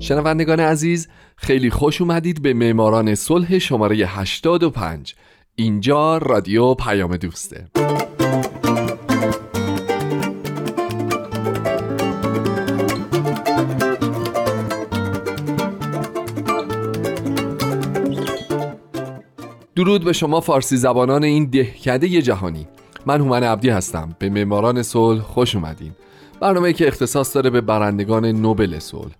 شنوندگان عزیز خیلی خوش اومدید به معماران صلح شماره 85 اینجا رادیو پیام دوسته. درود به شما فارسی زبانان این دهکده جهانی. من هومن عبدی هستم. به معماران صلح خوش اومدین. برنامه که اختصاص داره به برندگان نوبل صلح.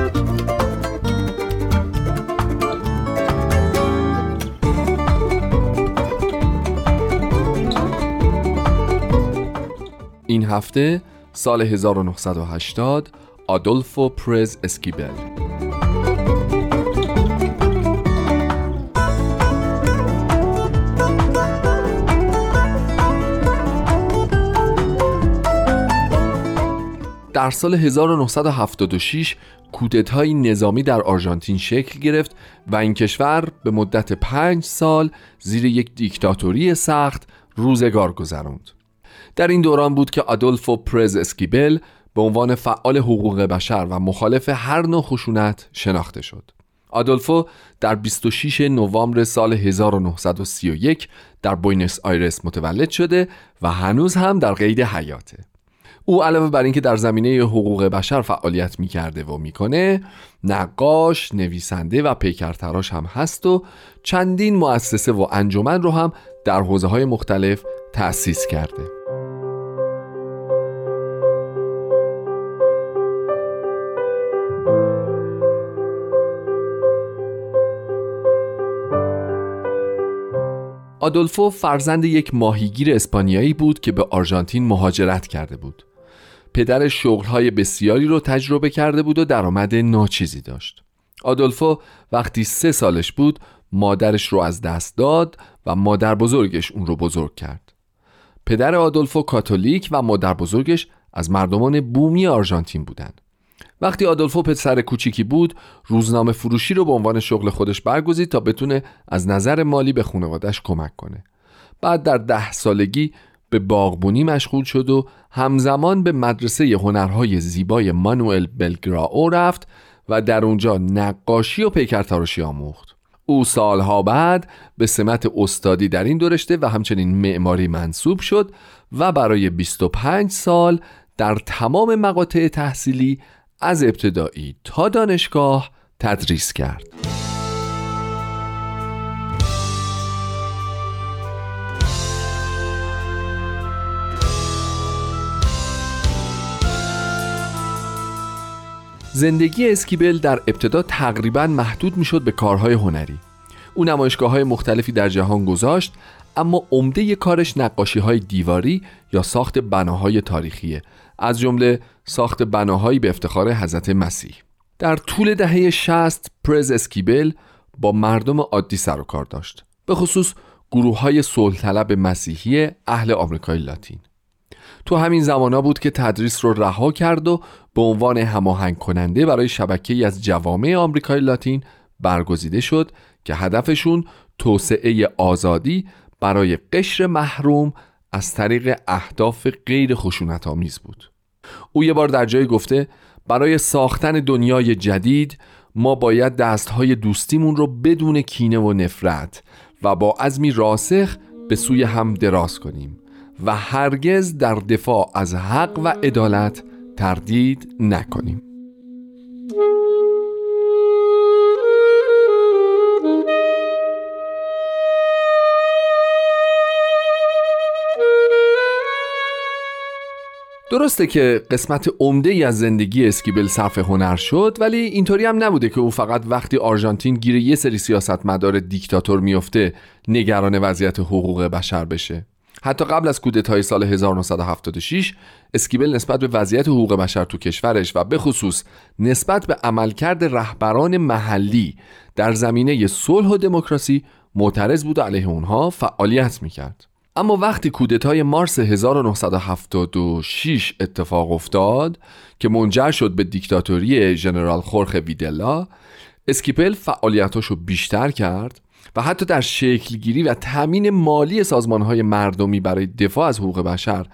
این هفته سال 1980 آدولفو پرز اسکیبل در سال 1976 کودتای نظامی در آرژانتین شکل گرفت و این کشور به مدت پنج سال زیر یک دیکتاتوری سخت روزگار گذراند. در این دوران بود که آدولفو پرز اسکیبل به عنوان فعال حقوق بشر و مخالف هر نوع خشونت شناخته شد. آدولفو در 26 نوامبر سال 1931 در بوینس آیرس متولد شده و هنوز هم در قید حیاته. او علاوه بر اینکه در زمینه حقوق بشر فعالیت می‌کرده و می‌کنه نقاش، نویسنده و پیکرتراش هم هست و چندین مؤسسه و انجمن رو هم در حوزه های مختلف تأسیس کرده. آدولفو فرزند یک ماهیگیر اسپانیایی بود که به آرژانتین مهاجرت کرده بود. پدر شغلهای بسیاری رو تجربه کرده بود و درآمد ناچیزی داشت. آدولفو وقتی سه سالش بود مادرش رو از دست داد و مادر بزرگش اون رو بزرگ کرد. پدر آدولفو کاتولیک و مادر بزرگش از مردمان بومی آرژانتین بودند. وقتی آدولفو پسر کوچیکی بود روزنامه فروشی رو به عنوان شغل خودش برگزید تا بتونه از نظر مالی به خانوادش کمک کنه. بعد در ده سالگی به باغبونی مشغول شد و همزمان به مدرسه هنرهای زیبای مانوئل بلگراو رفت و در اونجا نقاشی و پیکرتراشی آموخت. او سالها بعد به سمت استادی در این دورشته و همچنین معماری منصوب شد و برای 25 سال در تمام مقاطع تحصیلی از ابتدایی تا دانشگاه تدریس کرد. زندگی اسکیبل در ابتدا تقریبا محدود می‌شد به کارهای هنری. او نمایشگاه های مختلفی در جهان گذاشت اما عمده کارش نقاشی های دیواری یا ساخت بناهای تاریخیه. از جمله ساخت بناهایی به افتخار حضرت مسیح. در طول دهه 60 پرز اسکیبل با مردم عادی سر و کار داشت. به خصوص گروه های طلب مسیحی اهل آمریکای لاتین. تو همین زمانا بود که تدریس رو رها کرد و به عنوان هماهنگ کننده برای شبکه از جوامع آمریکای لاتین برگزیده شد که هدفشون توسعه آزادی برای قشر محروم از طریق اهداف غیر خشونت آمیز بود. او یه بار در جای گفته برای ساختن دنیای جدید ما باید دستهای دوستیمون رو بدون کینه و نفرت و با عزمی راسخ به سوی هم دراز کنیم و هرگز در دفاع از حق و عدالت تردید نکنیم. درسته که قسمت عمده ای از زندگی اسکیبل صرف هنر شد ولی اینطوری هم نبوده که او فقط وقتی آرژانتین گیر یه سری سیاستمدار دیکتاتور میفته نگران وضعیت حقوق بشر بشه. حتی قبل از کودتای سال 1976 اسکیبل نسبت به وضعیت حقوق بشر تو کشورش و به خصوص نسبت به عملکرد رهبران محلی در زمینه صلح و دموکراسی معترض بود و علیه اونها فعالیت می‌کرد. اما وقتی کودتای مارس 1976 اتفاق افتاد که منجر شد به دیکتاتوری ژنرال خورخ ویدلا اسکیبل فعالیتاشو بیشتر کرد و حتی در شکلگیری و تامین مالی سازمانهای مردمی برای دفاع از حقوق بشر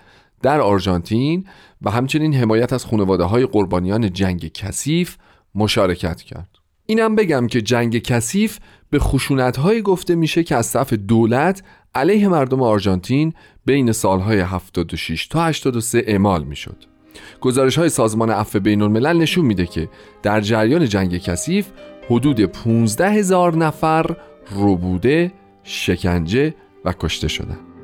در آرژانتین و همچنین حمایت از خانواده های قربانیان جنگ کثیف مشارکت کرد. اینم بگم که جنگ کثیف به خشونت گفته میشه که از طرف دولت علیه مردم آرژانتین بین سالهای 76 تا 83 اعمال می‌شد. گزارش های سازمان عفو بین الملل نشون میده که در جریان جنگ کثیف حدود 15 هزار نفر روبوده، شکنجه و کشته شدند.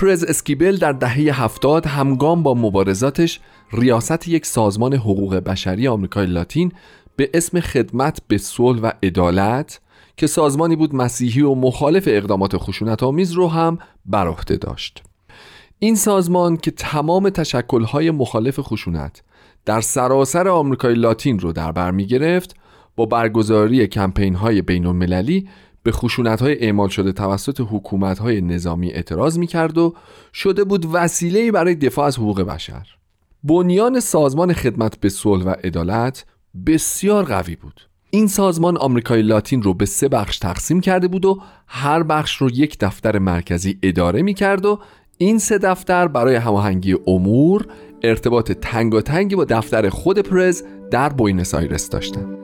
پرز اسکیبل در دهه هفتاد همگام با مبارزاتش ریاست یک سازمان حقوق بشری آمریکای لاتین به اسم خدمت به صلح و عدالت که سازمانی بود مسیحی و مخالف اقدامات خشونت آمیز رو هم بر عهده داشت. این سازمان که تمام تشکلهای مخالف خشونت در سراسر آمریکای لاتین رو در بر می گرفت با برگزاری کمپین های بین المللی به خشونت های اعمال شده توسط حکومت های نظامی اعتراض می کرد و شده بود وسیله برای دفاع از حقوق بشر بنیان سازمان خدمت به صلح و عدالت بسیار قوی بود این سازمان آمریکای لاتین رو به سه بخش تقسیم کرده بود و هر بخش رو یک دفتر مرکزی اداره می کرد و این سه دفتر برای هماهنگی امور ارتباط تنگاتنگی با دفتر خود پرز در بوینس آیرس داشتند.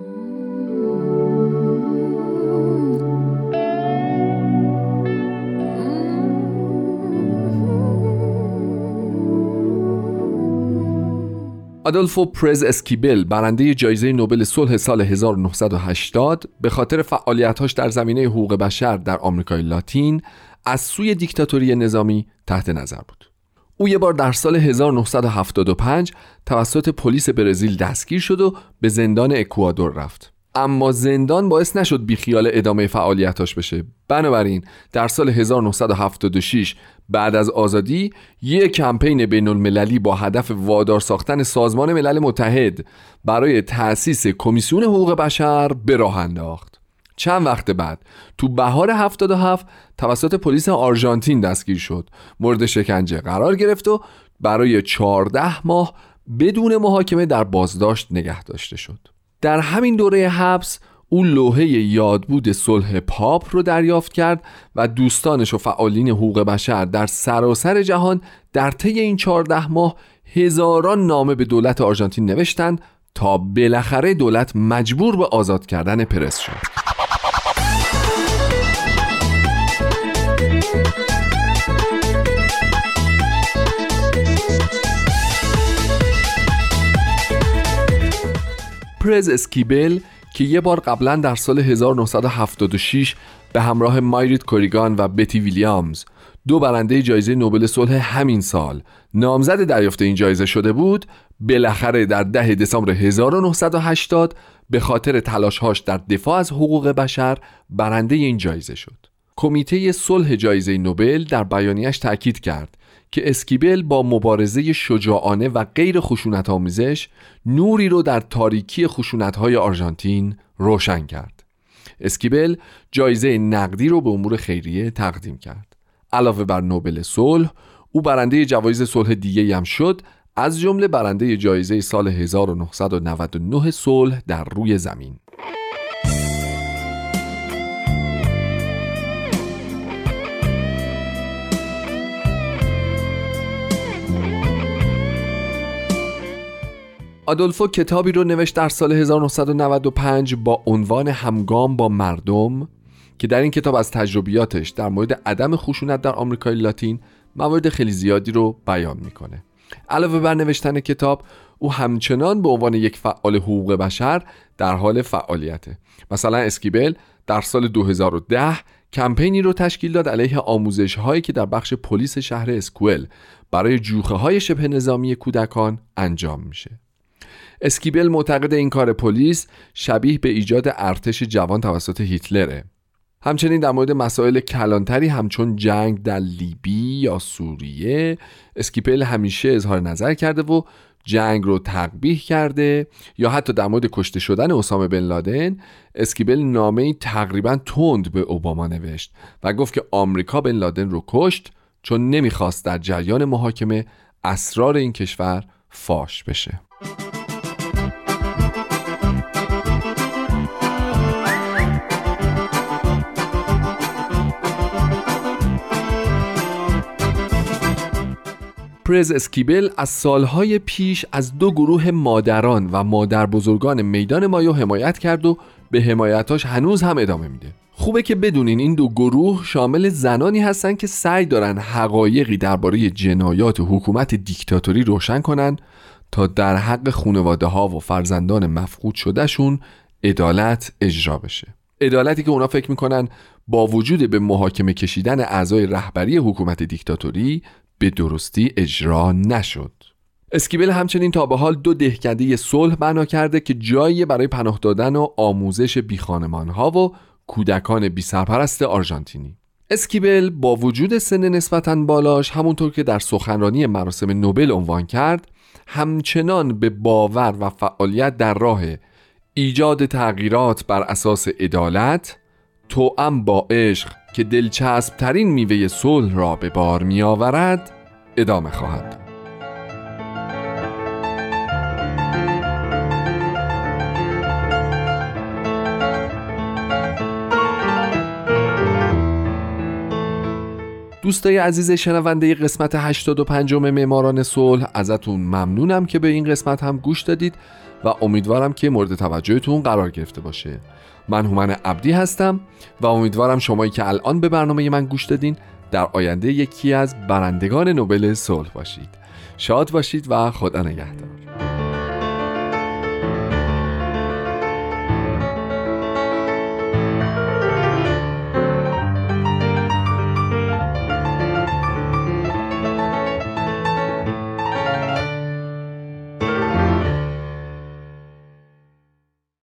آدولفو پرز اسکیبل برنده جایزه نوبل صلح سال 1980 به خاطر فعالیتاش در زمینه حقوق بشر در آمریکای لاتین از سوی دیکتاتوری نظامی تحت نظر بود. او یه بار در سال 1975 توسط پلیس برزیل دستگیر شد و به زندان اکوادور رفت. اما زندان باعث نشد بیخیال ادامه فعالیتاش بشه. بنابراین در سال 1976 بعد از آزادی یک کمپین بین المللی با هدف وادار ساختن سازمان ملل متحد برای تأسیس کمیسیون حقوق بشر به راه انداخت. چند وقت بعد تو بهار 77 توسط پلیس آرژانتین دستگیر شد. مورد شکنجه قرار گرفت و برای 14 ماه بدون محاکمه در بازداشت نگه داشته شد. در همین دوره حبس او لوحه یادبود صلح پاپ رو دریافت کرد و دوستانش و فعالین حقوق بشر در سراسر جهان در طی این چهارده ماه هزاران نامه به دولت آرژانتین نوشتند تا بالاخره دولت مجبور به آزاد کردن پرس شد. پرز اسکیبل که یه بار قبلا در سال 1976 به همراه مایریت کوریگان و بتی ویلیامز دو برنده جایزه نوبل صلح همین سال نامزد دریافت این جایزه شده بود بالاخره در ده دسامبر 1980 به خاطر تلاشهاش در دفاع از حقوق بشر برنده این جایزه شد. کمیته صلح جایزه نوبل در بیانیش تاکید کرد که اسکیبل با مبارزه شجاعانه و غیر خشونت آمیزش نوری رو در تاریکی خشونت های آرژانتین روشن کرد. اسکیبل جایزه نقدی رو به امور خیریه تقدیم کرد. علاوه بر نوبل صلح، او برنده جوایز صلح دیگه هم شد از جمله برنده جایزه سال 1999 صلح در روی زمین. آدولفو کتابی رو نوشت در سال 1995 با عنوان همگام با مردم که در این کتاب از تجربیاتش در مورد عدم خشونت در آمریکای لاتین موارد خیلی زیادی رو بیان می‌کنه. علاوه بر نوشتن کتاب او همچنان به عنوان یک فعال حقوق بشر در حال فعالیته. مثلا اسکیبل در سال 2010 کمپینی رو تشکیل داد علیه آموزش هایی که در بخش پلیس شهر اسکول برای جوخه های شبه نظامی کودکان انجام میشه. اسکیبل معتقده این کار پلیس شبیه به ایجاد ارتش جوان توسط هیتلره. همچنین در مورد مسائل کلانتری همچون جنگ در لیبی یا سوریه اسکیبل همیشه اظهار نظر کرده و جنگ رو تقبیح کرده یا حتی در مورد کشته شدن اسامه بن لادن اسکیبل نامه تقریبا تند به اوباما نوشت و گفت که آمریکا بن لادن رو کشت چون نمی‌خواست در جریان محاکمه اسرار این کشور فاش بشه. پرز اسکیبل از سالهای پیش از دو گروه مادران و مادر بزرگان میدان مایو حمایت کرد و به حمایتاش هنوز هم ادامه میده. خوبه که بدونین این دو گروه شامل زنانی هستن که سعی دارن حقایقی درباره جنایات حکومت دیکتاتوری روشن کنن تا در حق خانواده ها و فرزندان مفقود شدهشون عدالت اجرا بشه. عدالتی که اونا فکر می‌کنن با وجود به محاکمه کشیدن اعضای رهبری حکومت دیکتاتوری به درستی اجرا نشد. اسکیبل همچنین تا به حال دو دهکده صلح بنا کرده که جایی برای پناه دادن و آموزش بیخانمان ها و کودکان بی سرپرست آرژانتینی. اسکیبل با وجود سن نسبتا بالاش همونطور که در سخنرانی مراسم نوبل عنوان کرد همچنان به باور و فعالیت در راه ایجاد تغییرات بر اساس عدالت توأم با عشق که دلچسب ترین میوه صلح را به بار می آورد ادامه خواهد دوستای عزیز شنونده قسمت 85 معماران صلح ازتون ممنونم که به این قسمت هم گوش دادید و امیدوارم که مورد توجهتون قرار گرفته باشه. من هومن عبدی هستم و امیدوارم شمایی که الان به برنامه من گوش دادین در آینده یکی از برندگان نوبل صلح باشید. شاد باشید و خدا نگهدار.